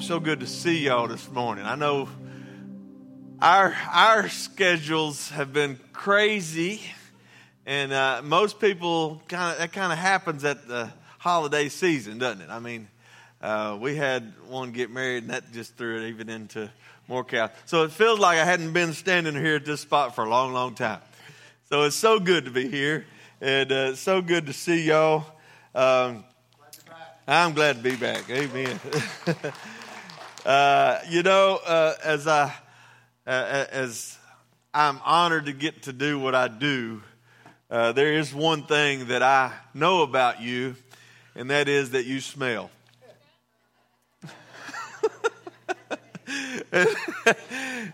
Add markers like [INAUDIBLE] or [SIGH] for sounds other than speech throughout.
so good to see y'all this morning. I know our our schedules have been crazy, and uh, most people kind of that kind of happens at the holiday season, doesn't it? I mean, uh, we had one get married, and that just threw it even into more chaos. So it feels like I hadn't been standing here at this spot for a long, long time. So it's so good to be here, and uh, so good to see y'all. Um, I'm glad to be back. Amen. [LAUGHS] Uh, you know, uh, as I uh, as I'm honored to get to do what I do, uh, there is one thing that I know about you, and that is that you smell. [LAUGHS]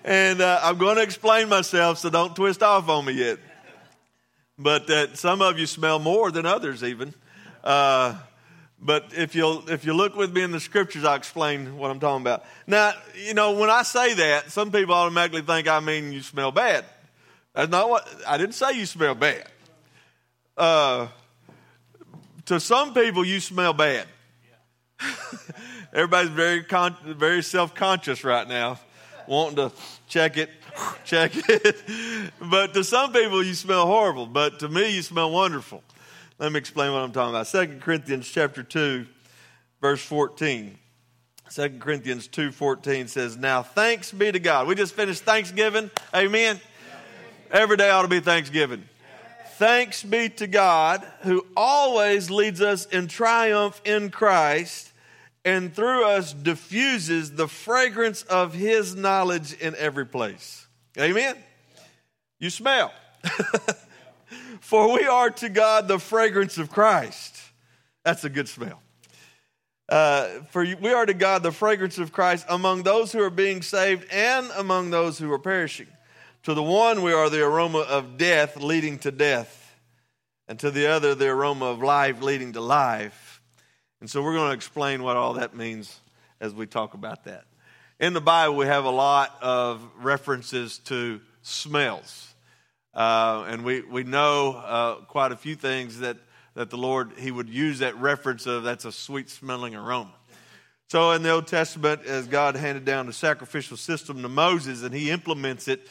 and uh, I'm going to explain myself, so don't twist off on me yet. But that some of you smell more than others, even. But if you'll if you look with me in the scriptures, I'll explain what I'm talking about. Now, you know, when I say that, some people automatically think I mean you smell bad. That's not what I didn't say you smell bad. Uh, to some people, you smell bad. [LAUGHS] Everybody's very con- very self conscious right now, wanting to check it, [LAUGHS] check it. [LAUGHS] but to some people, you smell horrible. But to me, you smell wonderful. Let me explain what I'm talking about. 2 Corinthians chapter 2, verse 14. 2 Corinthians 2:14 says, "Now thanks be to God." We just finished Thanksgiving. Amen. Every day ought to be Thanksgiving. Thanks be to God who always leads us in triumph in Christ and through us diffuses the fragrance of his knowledge in every place. Amen. You smell. [LAUGHS] For we are to God the fragrance of Christ. That's a good smell. Uh, for we are to God the fragrance of Christ among those who are being saved and among those who are perishing. To the one, we are the aroma of death leading to death, and to the other, the aroma of life leading to life. And so we're going to explain what all that means as we talk about that. In the Bible, we have a lot of references to smells. Uh, and we, we know uh, quite a few things that, that the Lord, He would use that reference of that's a sweet smelling aroma. So in the Old Testament, as God handed down the sacrificial system to Moses and He implements it,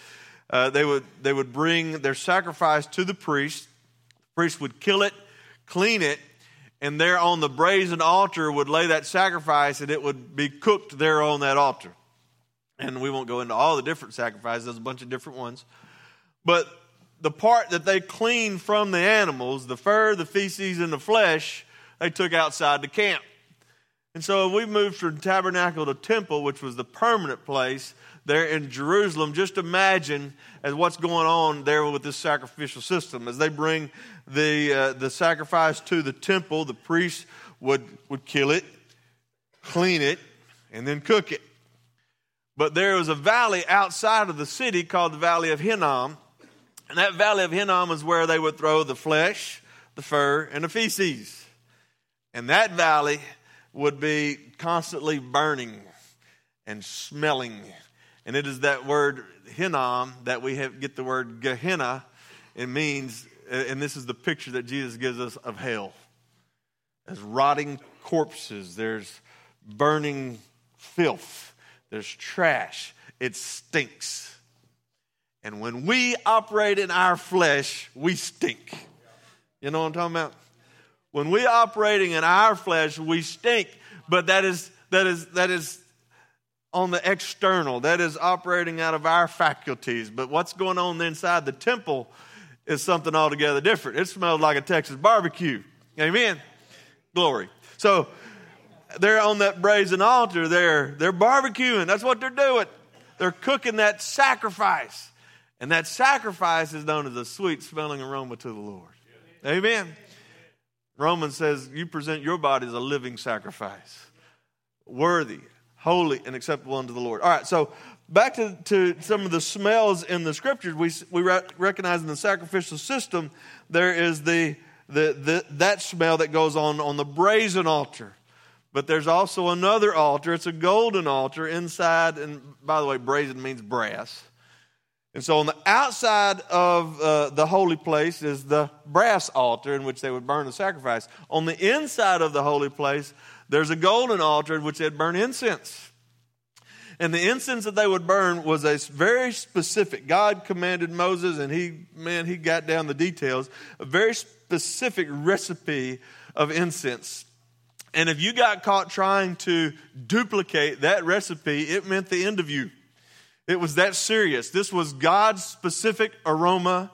uh, they, would, they would bring their sacrifice to the priest. The priest would kill it, clean it, and there on the brazen altar would lay that sacrifice and it would be cooked there on that altar. And we won't go into all the different sacrifices, there's a bunch of different ones. But the part that they cleaned from the animals, the fur, the feces, and the flesh, they took outside the camp. And so we moved from tabernacle to temple, which was the permanent place there in Jerusalem. Just imagine as what's going on there with this sacrificial system. As they bring the, uh, the sacrifice to the temple, the priest would, would kill it, clean it, and then cook it. But there was a valley outside of the city called the Valley of Hinnom and that valley of Hinnom is where they would throw the flesh, the fur, and the feces. And that valley would be constantly burning and smelling. And it is that word Hinnom that we have, get the word Gehenna. It means, uh, and this is the picture that Jesus gives us of hell. As rotting corpses, there's burning filth, there's trash, it stinks. And when we operate in our flesh, we stink. You know what I'm talking about? When we operating in our flesh, we stink. But that is that is that is on the external. That is operating out of our faculties. But what's going on inside the temple is something altogether different. It smells like a Texas barbecue. Amen. Glory. So they're on that brazen altar. They're they're barbecuing. That's what they're doing. They're cooking that sacrifice. And that sacrifice is known as a sweet smelling aroma to the Lord. Amen. Romans says, You present your body as a living sacrifice, worthy, holy, and acceptable unto the Lord. All right, so back to, to some of the smells in the scriptures, we, we recognize in the sacrificial system there is the, the, the, that smell that goes on on the brazen altar. But there's also another altar. It's a golden altar inside, and by the way, brazen means brass. And so on the outside of uh, the holy place is the brass altar in which they would burn the sacrifice. On the inside of the holy place, there's a golden altar in which they'd burn incense. And the incense that they would burn was a very specific. God commanded Moses, and he, man, he got down the details, a very specific recipe of incense. And if you got caught trying to duplicate that recipe, it meant the end of you. It was that serious. This was God's specific aroma,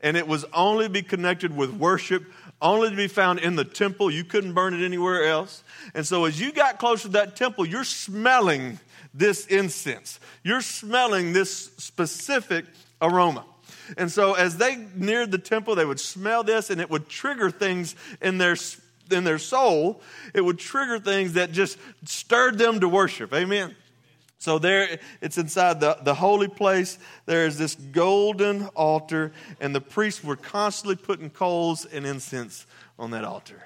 and it was only to be connected with worship, only to be found in the temple. You couldn't burn it anywhere else. And so as you got closer to that temple, you're smelling this incense. You're smelling this specific aroma. And so as they neared the temple, they would smell this and it would trigger things in their in their soul. It would trigger things that just stirred them to worship. Amen. So there it's inside the, the holy place. There is this golden altar, and the priests were constantly putting coals and incense on that altar.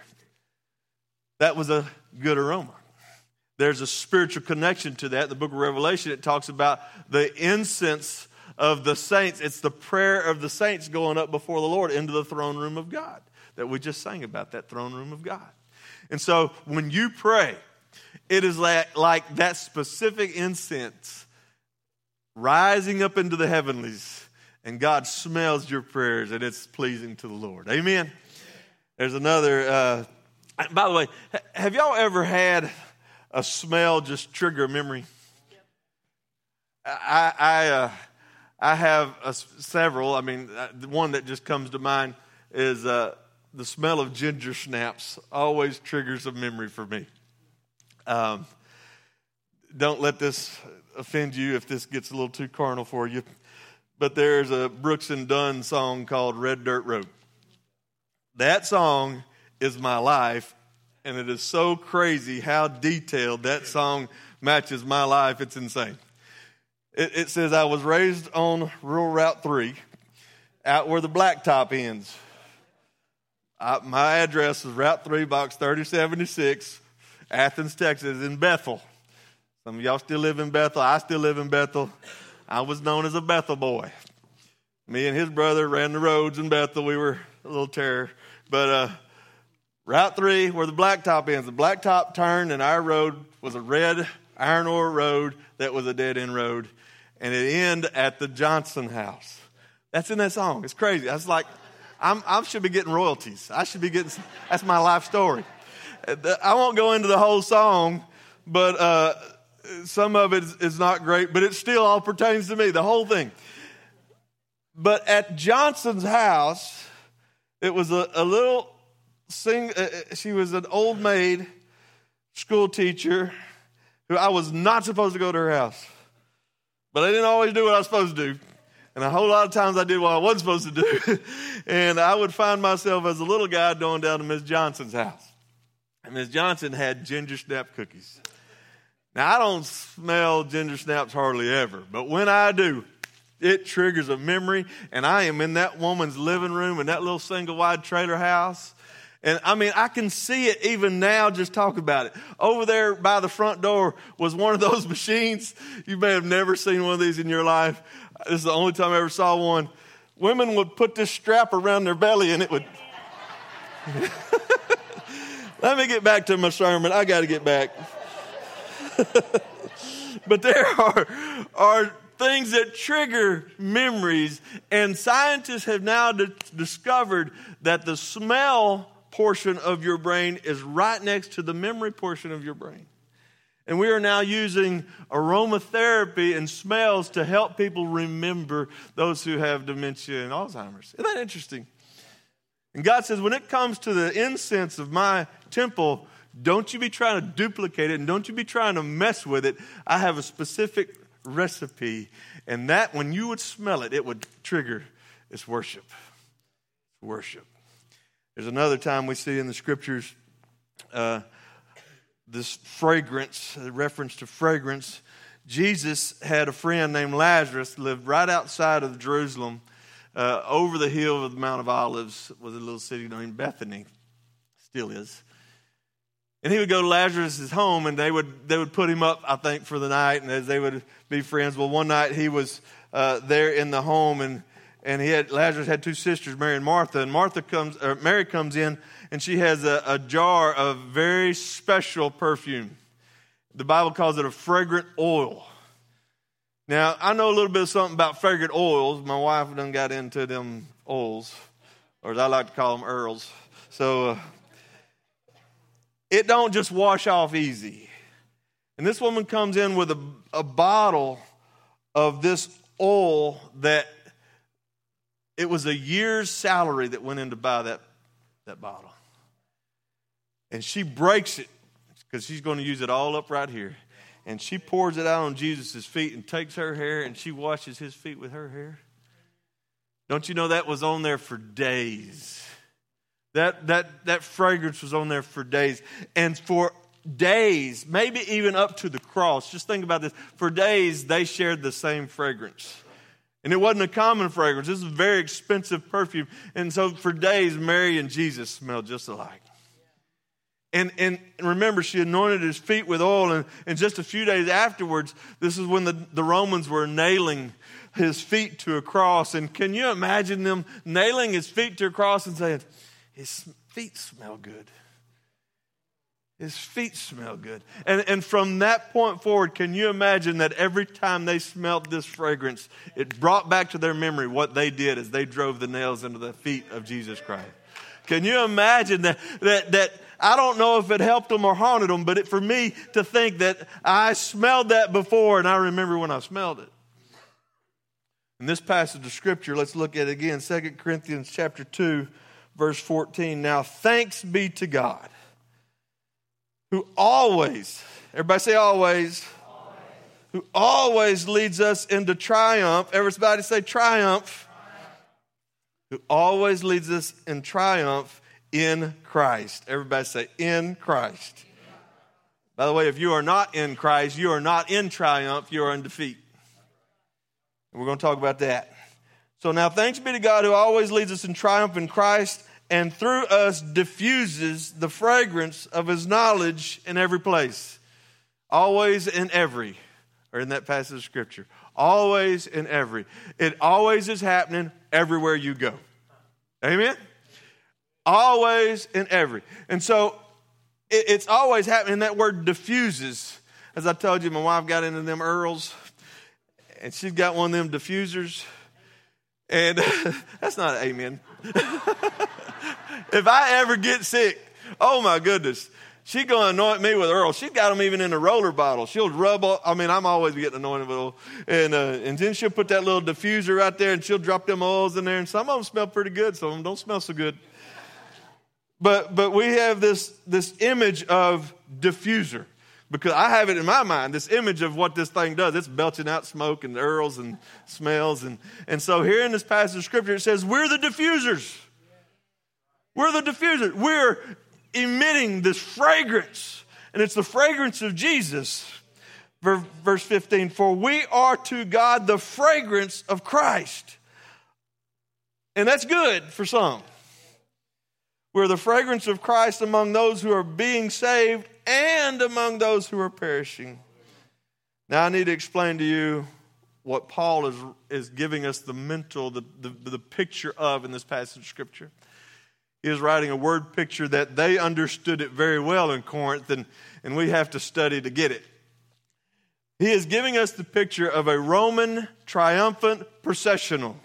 That was a good aroma. There's a spiritual connection to that. The book of Revelation, it talks about the incense of the saints. It's the prayer of the saints going up before the Lord into the throne room of God that we just sang about, that throne room of God. And so when you pray, it is like, like that specific incense rising up into the heavenlies, and God smells your prayers, and it's pleasing to the Lord. Amen. There's another. Uh, by the way, have y'all ever had a smell just trigger a memory? I I, uh, I have a, several. I mean, uh, the one that just comes to mind is uh, the smell of ginger snaps. Always triggers a memory for me. Um, don't let this offend you if this gets a little too carnal for you. But there's a Brooks and Dunn song called Red Dirt Road. That song is my life, and it is so crazy how detailed that song matches my life. It's insane. It, it says, I was raised on rural Route 3, out where the blacktop ends. I, my address is Route 3, Box 3076, Athens, Texas, in Bethel. Some of y'all still live in Bethel. I still live in Bethel. I was known as a Bethel boy. Me and his brother ran the roads in Bethel. We were a little terror. But uh, Route 3, where the blacktop ends, the blacktop turned, and our road was a red iron ore road that was a dead end road. And it ended at the Johnson house. That's in that song. It's crazy. I was like, I'm, I should be getting royalties. I should be getting, that's my life story. I won't go into the whole song, but uh, some of it is, not great, but it still all pertains to me, the whole thing. But at Johnson's house, it was a, a little sing. Uh, uh, she was an old maid, school teacher, who I was not supposed to go to her house. But I didn't always do what I was supposed to do. And a whole lot of times I did what I wasn't supposed to do. [LAUGHS] and I would find myself as a little guy going down to Miss Johnson's house. And Miss Johnson had ginger snap cookies. Now, I don't smell ginger snaps hardly ever, but when I do, it triggers a memory. And I am in that woman's living room in that little single wide trailer house. And I mean, I can see it even now, just talk about it. Over there by the front door was one of those [LAUGHS] machines. You may have never seen one of these in your life. This is the only time I ever saw one. Women would put this strap around their belly and it would. [LAUGHS] Let me get back to my sermon. I got to get back. [LAUGHS] but there are, are things that trigger memories, and scientists have now d- discovered that the smell portion of your brain is right next to the memory portion of your brain. And we are now using aromatherapy and smells to help people remember those who have dementia and Alzheimer's. Isn't that interesting? And God says, when it comes to the incense of my temple, don't you be trying to duplicate it and don't you be trying to mess with it. I have a specific recipe, and that when you would smell it, it would trigger its worship. Worship. There's another time we see in the scriptures uh, this fragrance, reference to fragrance. Jesus had a friend named Lazarus, lived right outside of Jerusalem uh, over the hill of the Mount of Olives was a little city named Bethany, still is. And he would go to Lazarus' home and they would, they would put him up, I think, for the night, and as they would be friends. Well, one night he was uh, there in the home and, and he had, Lazarus had two sisters, Mary and Martha. And Martha comes, or Mary comes in and she has a, a jar of very special perfume. The Bible calls it a fragrant oil. Now, I know a little bit of something about fragrant oils. My wife done got into them oils, or as I like to call them, earls. So uh, it don't just wash off easy. And this woman comes in with a, a bottle of this oil that it was a year's salary that went in to buy that, that bottle. And she breaks it because she's going to use it all up right here. And she pours it out on Jesus' feet and takes her hair and she washes his feet with her hair. Don't you know that was on there for days? That, that, that fragrance was on there for days. And for days, maybe even up to the cross, just think about this. For days, they shared the same fragrance. And it wasn't a common fragrance. This is a very expensive perfume. And so for days, Mary and Jesus smelled just alike. And, and remember, she anointed his feet with oil. And, and just a few days afterwards, this is when the, the Romans were nailing his feet to a cross. And can you imagine them nailing his feet to a cross and saying, His feet smell good? His feet smell good. And, and from that point forward, can you imagine that every time they smelled this fragrance, it brought back to their memory what they did as they drove the nails into the feet of Jesus Christ? Can you imagine that, that, that I don't know if it helped them or haunted them, but it, for me to think that I smelled that before and I remember when I smelled it. In this passage of scripture, let's look at it again, 2 Corinthians chapter 2, verse 14. Now thanks be to God who always, everybody say always, always. who always leads us into triumph. Everybody say triumph. triumph. Who always leads us in triumph in Christ. Everybody say in Christ. By the way, if you are not in Christ, you are not in triumph, you are in defeat. And we're going to talk about that. So now, thanks be to God who always leads us in triumph in Christ and through us diffuses the fragrance of his knowledge in every place. Always in every, or in that passage of scripture. Always in every. It always is happening everywhere you go. Amen? Always in every. And so it, it's always happening. That word diffuses. As I told you, my wife got into them Earls, and she's got one of them diffusers. And [LAUGHS] that's not amen. [LAUGHS] if I ever get sick, oh my goodness, she gonna anoint me with oil. She's got them even in a roller bottle. She'll rub. I mean, I'm always getting anointed with oil, and uh, and then she'll put that little diffuser right there, and she'll drop them oils in there. And some of them smell pretty good. Some of them don't smell so good. But but we have this this image of diffuser because I have it in my mind, this image of what this thing does. It's belching out smoke and earls and smells. And, and so here in this passage of scripture, it says, We're the diffusers. We're the diffusers. We're emitting this fragrance, and it's the fragrance of Jesus. Verse 15, for we are to God the fragrance of Christ. And that's good for some. We're the fragrance of Christ among those who are being saved and among those who are perishing. Now, I need to explain to you what Paul is, is giving us the mental, the, the, the picture of in this passage of Scripture. He is writing a word picture that they understood it very well in Corinth, and, and we have to study to get it. He is giving us the picture of a Roman triumphant processional.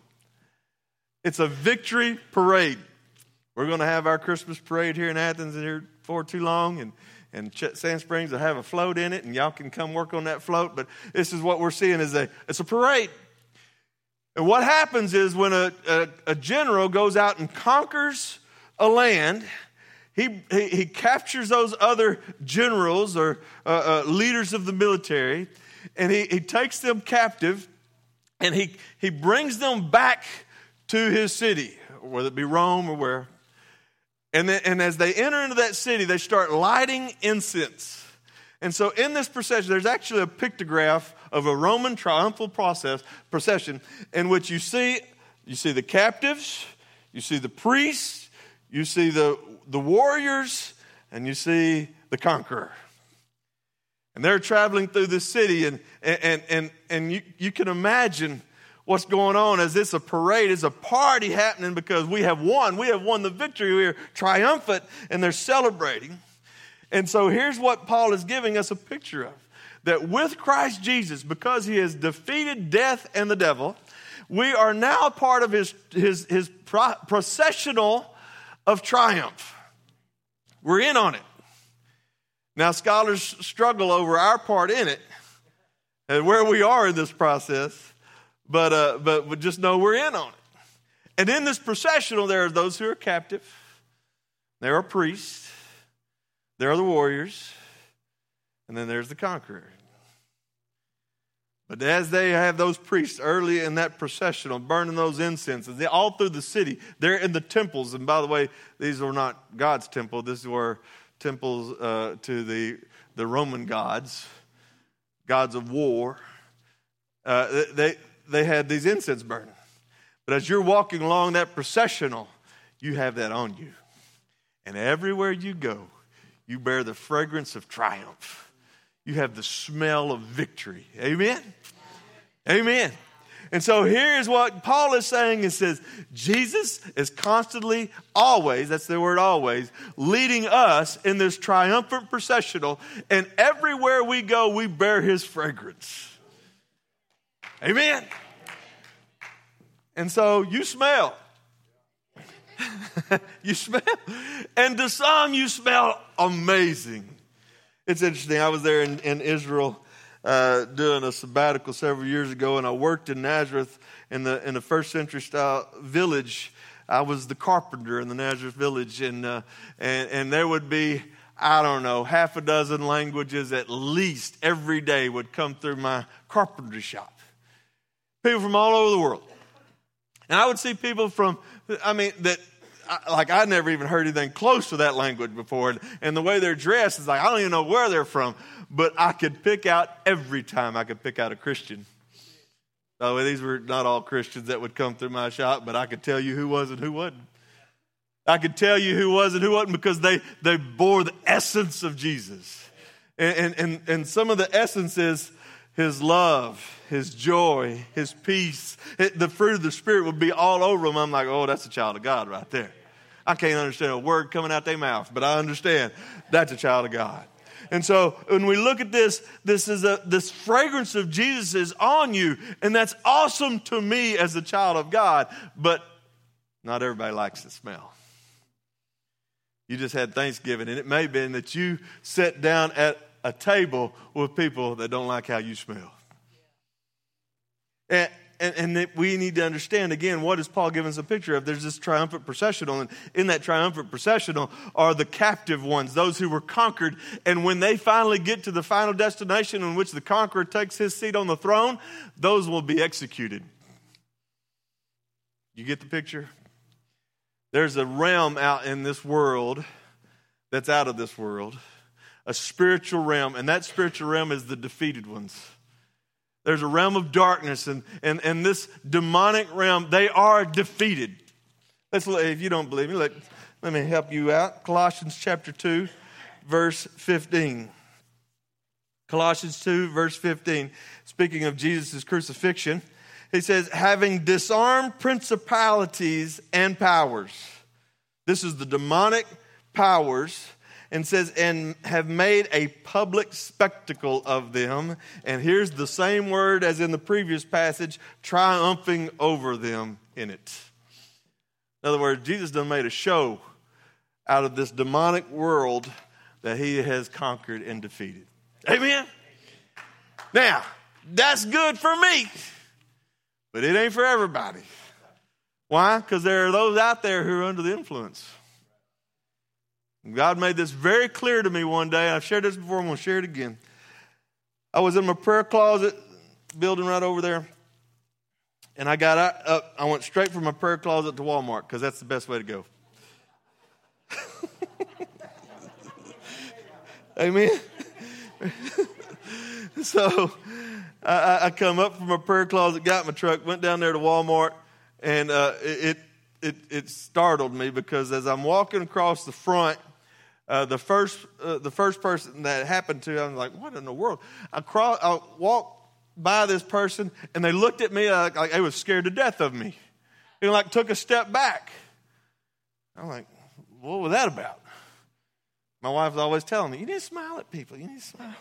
It's a victory parade. We're going to have our Christmas parade here in Athens here for too long, and and Sand Springs will have a float in it, and y'all can come work on that float. But this is what we're seeing is a it's a parade. And what happens is when a, a, a general goes out and conquers a land, he, he, he captures those other generals or uh, uh, leaders of the military, and he, he takes them captive, and he, he brings them back to his city, whether it be Rome or where. And, then, and as they enter into that city, they start lighting incense. And so in this procession, there's actually a pictograph of a Roman triumphal process, procession in which you see, you see the captives, you see the priests, you see the, the warriors, and you see the conqueror. And they're traveling through the city, and, and, and, and you, you can imagine what's going on is this a parade, it's a party happening because we have won. We have won the victory. We're triumphant and they're celebrating. And so here's what Paul is giving us a picture of. that with Christ Jesus, because he has defeated death and the devil, we are now part of his, his, his pro- processional of triumph. We're in on it. Now, scholars struggle over our part in it and where we are in this process, but, uh, but just know we're in on it. And in this processional, there are those who are captive, there are priests, there are the warriors, and then there's the conqueror. But as they have those priests early in that processional burning those incenses, they, all through the city, they're in the temples. And by the way, these were not God's temple. These were temples uh, to the, the Roman gods, gods of war. Uh, they, they had these incense burning. But as you're walking along that processional, you have that on you. And everywhere you go, you bear the fragrance of triumph you have the smell of victory. Amen? Amen. And so here's what Paul is saying It says, Jesus is constantly, always, that's the word always, leading us in this triumphant processional, and everywhere we go, we bear his fragrance. Amen. And so you smell. [LAUGHS] you smell. And to some, you smell amazing. It's interesting. I was there in, in Israel uh, doing a sabbatical several years ago, and I worked in Nazareth in the in the first century style village. I was the carpenter in the Nazareth village, and uh, and and there would be I don't know half a dozen languages at least every day would come through my carpentry shop. People from all over the world, and I would see people from I mean that like I'd never even heard anything close to that language before. And, and the way they're dressed is like, I don't even know where they're from. But I could pick out every time I could pick out a Christian. By the way, these were not all Christians that would come through my shop, but I could tell you who was and who wasn't. I could tell you who was and who wasn't because they, they bore the essence of Jesus. And, and, and, some of the essence is his love, his joy, his peace. the fruit of the Spirit would be all over him. I'm like, oh, that's a child of God right there. I can't understand a word coming out their mouth, but I understand that's a child of God. And so when we look at this, this is a this fragrance of Jesus is on you, and that's awesome to me as a child of God, but not everybody likes the smell. You just had Thanksgiving, and it may have been that you sat down at a table with people that don't like how you smell. And, and, and that we need to understand again what is Paul giving us a picture of? There's this triumphant processional, and in that triumphant processional are the captive ones, those who were conquered. And when they finally get to the final destination in which the conqueror takes his seat on the throne, those will be executed. You get the picture? There's a realm out in this world that's out of this world, a spiritual realm, and that spiritual realm is the defeated ones. There's a realm of darkness, and, and, and this demonic realm, they are defeated. Let's, look, if you don't believe me, let, let me help you out. Colossians chapter 2, verse 15. Colossians 2, verse 15, speaking of Jesus' crucifixion, he says, having disarmed principalities and powers. This is the demonic powers and says, and have made a public spectacle of them. And here's the same word as in the previous passage, triumphing over them in it. In other words, Jesus done made a show out of this demonic world that he has conquered and defeated. Amen? Now, that's good for me, but it ain't for everybody. Why? Because there are those out there who are under the influence. God made this very clear to me one day. I've shared this before, I'm going to share it again. I was in my prayer closet, building right over there, and I got up. I went straight from my prayer closet to Walmart because that's the best way to go. [LAUGHS] Amen. [LAUGHS] so I, I, come up from my prayer closet, got my truck, went down there to Walmart, and uh, it, it, it startled me because as I'm walking across the front, uh, the first uh, the first person that happened to, I was like, "What in the world?" I, cross, I walked by this person, and they looked at me like, like they was scared to death of me. You know, like took a step back. I'm like, "What was that about?" My wife was always telling me, "You need to smile at people. You need to smile."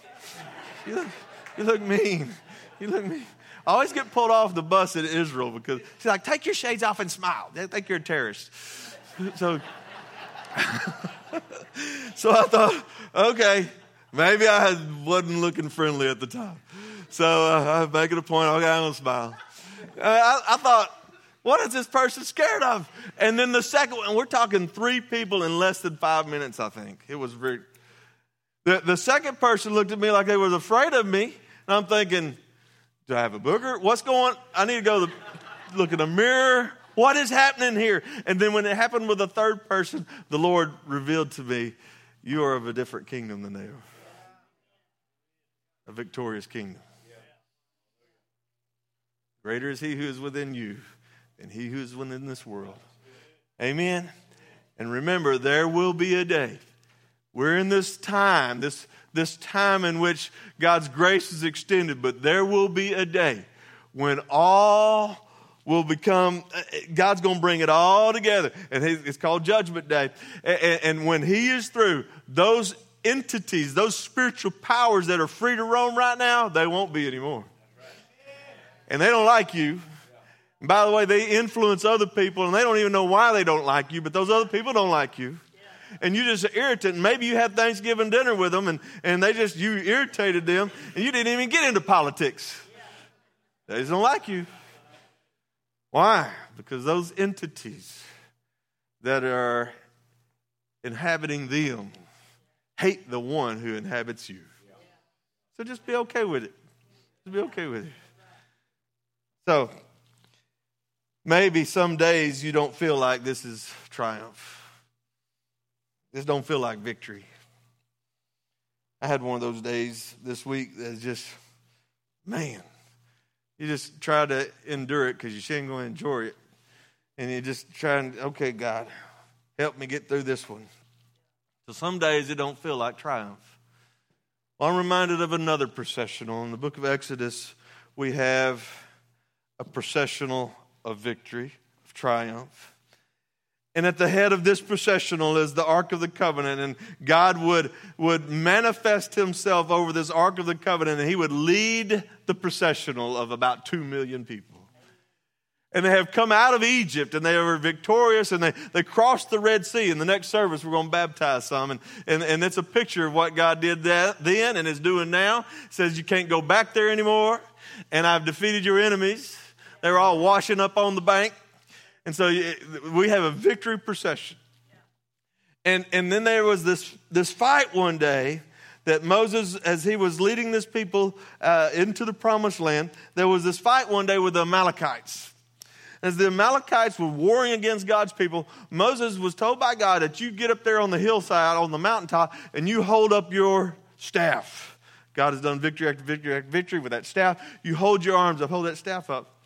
You look mean. You look mean. I always get pulled off the bus in Israel because she's like, take your shades off and smile. They think you're a terrorist. [LAUGHS] So, [LAUGHS] so I thought, okay, maybe I wasn't looking friendly at the time. So uh, I make it a point, okay, I'm going to smile. Uh, I, I thought, what is this person scared of? And then the second one, we're talking three people in less than five minutes, I think. It was very. The, the second person looked at me like they was afraid of me. And I'm thinking, do I have a booger? What's going I need to go to the, look in the mirror. What is happening here? And then when it happened with a third person, the Lord revealed to me, you are of a different kingdom than they are. A victorious kingdom. Greater is he who is within you than he who is within this world. Amen. And remember, there will be a day. We're in this time, this, this time in which God's grace is extended, but there will be a day when all will become, uh, God's going to bring it all together. And it's called Judgment Day. And, when He is through, those entities, those spiritual powers that are free to roam right now, they won't be anymore. And they don't like you. And by the way, they influence other people and they don't even know why they don't like you, but those other people don't like you. And you just irritate. And maybe you had Thanksgiving dinner with them and, and they just, you irritated them and you didn't even get into politics. They just don't like you. Why? Because those entities that are inhabiting them hate the one who inhabits you. So just be okay with it. Just be okay with it. So, maybe some days you don't feel like this is triumph. This don't feel like victory. I had one of those days this week that's just, man, you just try to endure it because you ain't going to enjoy it. And you just try and, okay, God, help me get through this one. So some days it don't feel like triumph. Well, I'm reminded of another processional. In the book of Exodus, we have a processional of victory, of triumph. And at the head of this processional is the Ark of the Covenant. And God would, would manifest himself over this Ark of the Covenant, and he would lead the processional of about two million people. And they have come out of Egypt and they were victorious and they, they crossed the Red Sea. In the next service, we're going to baptize some. And, and, and it's a picture of what God did that then and is doing now. It says you can't go back there anymore. And I've defeated your enemies. They were all washing up on the bank. And so we have a victory procession. And, and then there was this, this fight one day that Moses, as he was leading this people uh, into the promised land, there was this fight one day with the Amalekites. As the Amalekites were warring against God's people, Moses was told by God that you get up there on the hillside, on the mountaintop, and you hold up your staff. God has done victory after victory after victory with that staff. You hold your arms up, hold that staff up.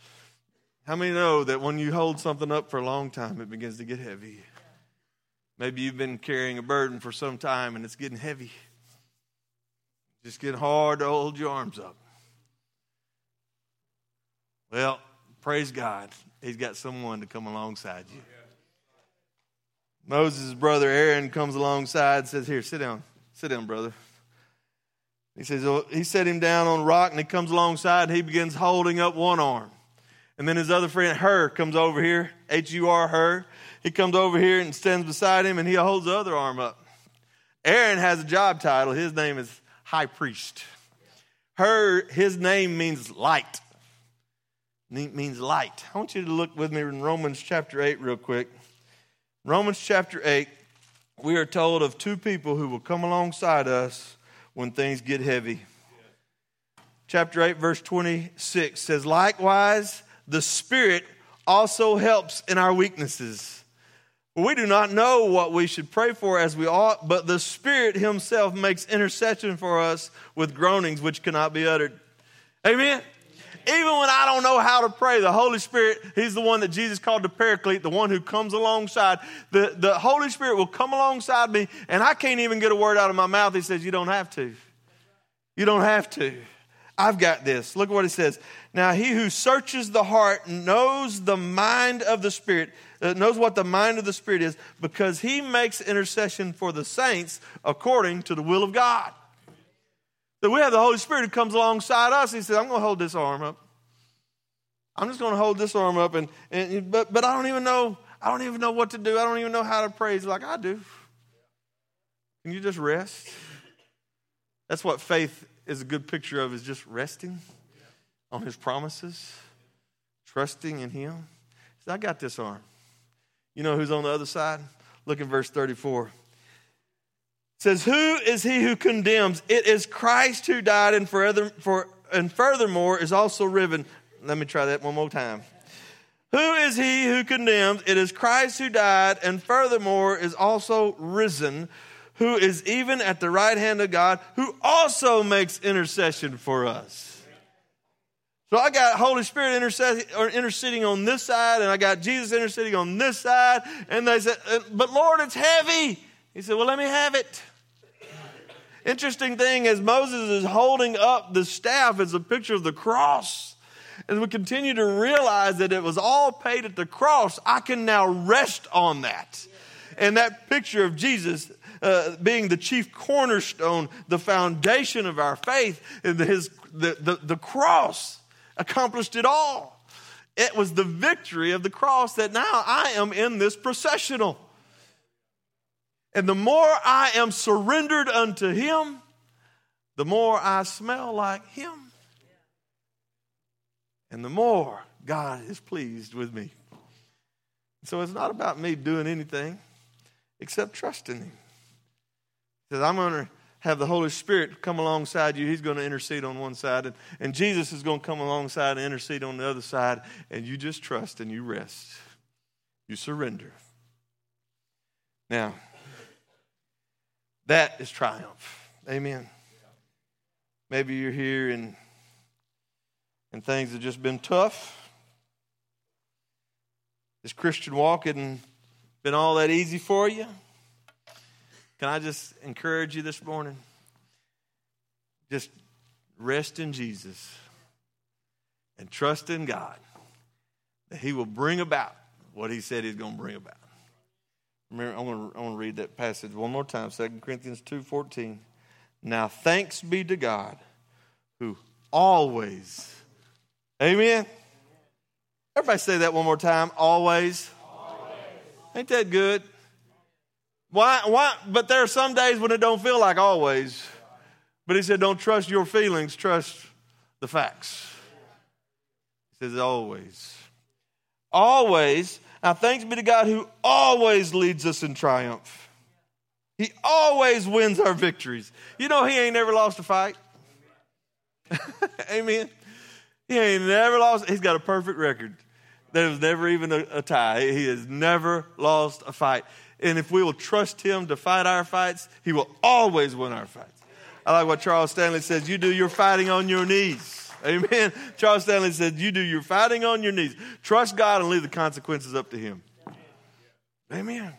How many know that when you hold something up for a long time, it begins to get heavy? Maybe you've been carrying a burden for some time and it's getting heavy. Just getting hard to hold your arms up. Well, praise God. He's got someone to come alongside you. Moses' brother Aaron comes alongside and says, Here, sit down. Sit down, brother. He says, well, He set him down on a rock and he comes alongside and he begins holding up one arm. And then his other friend, Hur, comes over here, H U R, Hur. He comes over here and stands beside him and he holds the other arm up. Aaron has a job title. His name is High Priest. Hur, his name means light. Means light. I want you to look with me in Romans chapter 8 real quick. Romans chapter 8, we are told of two people who will come alongside us when things get heavy. Chapter 8, verse 26 says, Likewise, the Spirit also helps in our weaknesses. We do not know what we should pray for as we ought, but the Spirit Himself makes intercession for us with groanings which cannot be uttered. Amen. Even when I don't know how to pray, the Holy Spirit, He's the one that Jesus called the Paraclete, the one who comes alongside. The, the Holy Spirit will come alongside me, and I can't even get a word out of my mouth. He says, You don't have to. You don't have to. I've got this. Look at what He says. Now, he who searches the heart knows the mind of the Spirit, uh, knows what the mind of the Spirit is, because he makes intercession for the saints according to the will of God. That we have the Holy Spirit who comes alongside us. He says, I'm going to hold this arm up. I'm just going to hold this arm up, and, and but but I don't even know. I don't even know what to do. I don't even know how to praise like I do. Can you just rest? That's what faith is a good picture of. Is just resting on His promises, trusting in Him. I got this arm. You know who's on the other side? Look at verse 34. It says, Who is he who condemns? It is Christ who died and further for and furthermore is also risen. Let me try that one more time. Who is he who condemns? It is Christ who died and furthermore is also risen, who is even at the right hand of God, who also makes intercession for us. So I got Holy Spirit interceding on this side, and I got Jesus interceding on this side. And they said, uh, But Lord, it's heavy. He said, Well, let me have it. Interesting thing as Moses is holding up the staff as a picture of the cross. As we continue to realize that it was all paid at the cross, I can now rest on that. And that picture of Jesus uh, being the chief cornerstone, the foundation of our faith, and his, the, the, the cross accomplished it all. It was the victory of the cross that now I am in this processional. And the more I am surrendered unto Him, the more I smell like Him. And the more God is pleased with me. So it's not about me doing anything except trusting Him. Says, I'm going to have the Holy Spirit come alongside you. He's going to intercede on one side, and, and Jesus is going to come alongside and intercede on the other side, and you just trust and you rest. You surrender. Now, that is triumph. Amen. Maybe you're here and and things have just been tough. This Christian walk hasn't been all that easy for you. Can I just encourage you this morning? Just rest in Jesus and trust in God that He will bring about what He said He's going to bring about. Remember, I'm going, to, I'm going to read that passage one more time 2 Corinthians 2.14. Now thanks be to God who always, amen? Everybody say that one more time. Always. always. Ain't that good? Why, why? But there are some days when it don't feel like always. But he said, don't trust your feelings, trust the facts. He says, always. Always. Now, thanks be to God who always leads us in triumph. He always wins our victories. You know, he ain't never lost a fight. [LAUGHS] Amen. He ain't never lost. He's got a perfect record. There was never even a, a tie. He has never lost a fight. And if we will trust Him to fight our fights, He will always win our fights. I like what Charles Stanley says you do your fighting on your knees. [LAUGHS] Amen. Charles Stanley said, You do your fighting on your knees. Trust God and leave the consequences up to Him. Amen.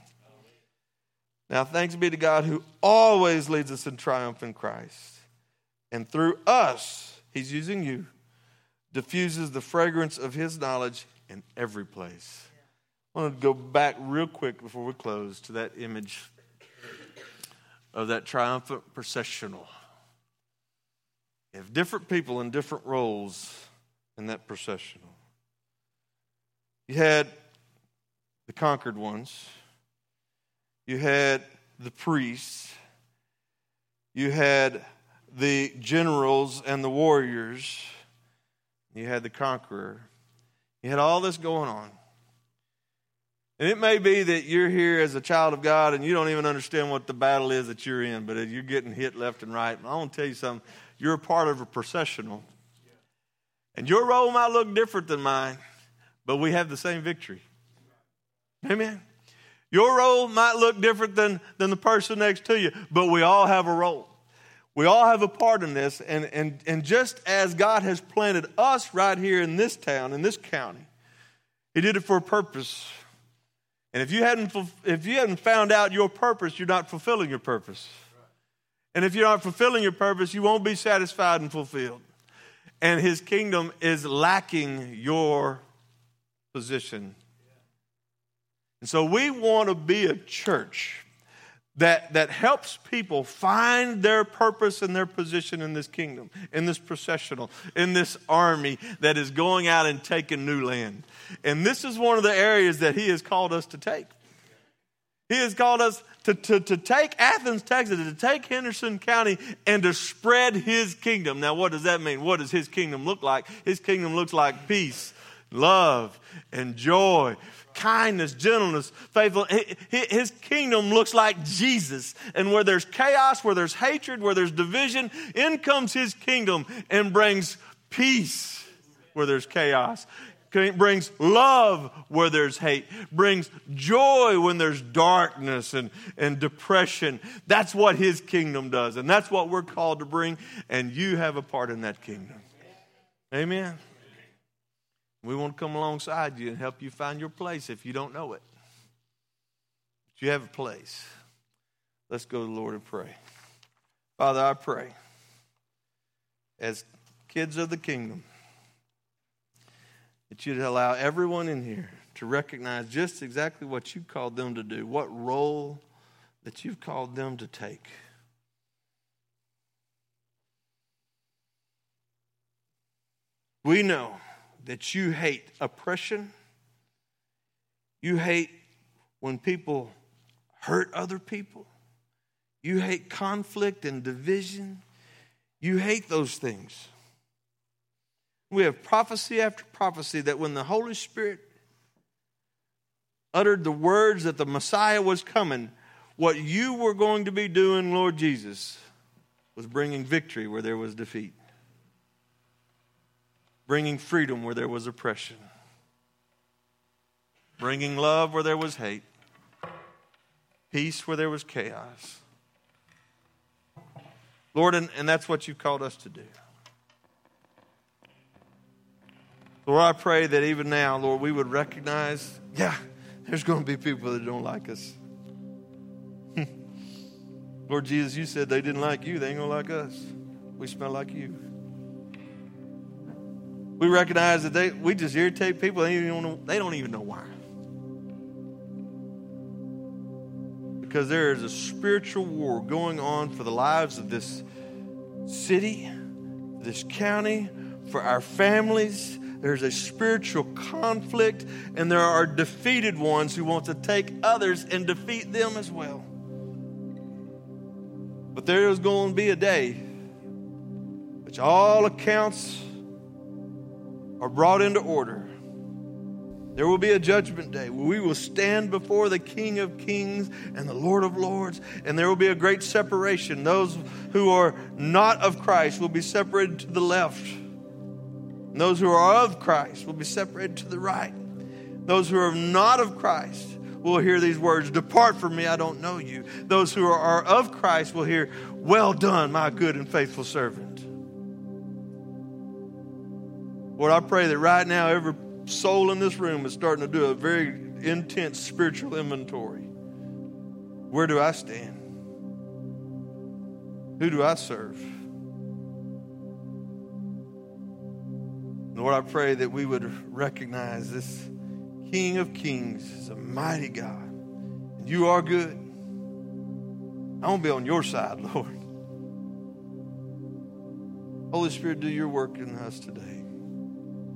Now, thanks be to God who always leads us in triumph in Christ. And through us, He's using you, diffuses the fragrance of His knowledge in every place. I want to go back real quick before we close to that image of that triumphant processional. You have different people in different roles in that processional. You had the conquered ones, you had the priests, you had the generals and the warriors, you had the conqueror. You had all this going on. And it may be that you're here as a child of God and you don't even understand what the battle is that you're in, but you're getting hit left and right. And I want to tell you something. You're a part of a processional. And your role might look different than mine, but we have the same victory. Amen. Your role might look different than, than the person next to you, but we all have a role. We all have a part in this. And, and, and just as God has planted us right here in this town, in this county, He did it for a purpose. And if you hadn't, if you hadn't found out your purpose, you're not fulfilling your purpose. And if you're not fulfilling your purpose, you won't be satisfied and fulfilled. And his kingdom is lacking your position. And so we want to be a church that, that helps people find their purpose and their position in this kingdom, in this processional, in this army that is going out and taking new land. And this is one of the areas that He has called us to take. He has called us to, to, to take Athens, Texas, to take Henderson County and to spread His kingdom. Now, what does that mean? What does His kingdom look like? His kingdom looks like peace, love, and joy kindness, gentleness, faithful. His kingdom looks like Jesus. And where there's chaos, where there's hatred, where there's division, in comes his kingdom and brings peace where there's chaos. Brings love where there's hate, brings joy when there's darkness and, and depression. That's what his kingdom does. And that's what we're called to bring. And you have a part in that kingdom. Amen. We want to come alongside you and help you find your place if you don't know it. But you have a place. Let's go to the Lord and pray. Father, I pray as kids of the kingdom that you'd allow everyone in here to recognize just exactly what you called them to do, what role that you've called them to take. We know that you hate oppression. You hate when people hurt other people. You hate conflict and division. You hate those things. We have prophecy after prophecy that when the Holy Spirit uttered the words that the Messiah was coming, what you were going to be doing, Lord Jesus, was bringing victory where there was defeat bringing freedom where there was oppression, bringing love where there was hate, peace where there was chaos. Lord, and, and that's what you've called us to do. Lord, I pray that even now, Lord, we would recognize, yeah, there's going to be people that don't like us. [LAUGHS] Lord Jesus, you said they didn't like you, they ain't going to like us. We smell like you. We recognize that they, we just irritate people. They, don't know, they don't even know why. Because there is a spiritual war going on for the lives of this city, this county, for our families. There's a spiritual conflict, and there are defeated ones who want to take others and defeat them as well. But there is going to be a day which all accounts are brought into order, there will be a judgment day where we will stand before the King of Kings and the Lord of Lords, and there will be a great separation. Those who are not of Christ will be separated to the left, and those who are of Christ will be separated to the right. Those who are not of Christ will hear these words Depart from me, I don't know you. Those who are of Christ will hear, Well done, my good and faithful servant. Lord, I pray that right now every soul in this room is starting to do a very intense spiritual inventory. Where do I stand? Who do I serve? Lord, I pray that we would recognize this King of Kings is a mighty God. And you are good. I want to be on your side, [LAUGHS] Lord. Holy Spirit, do your work in us today.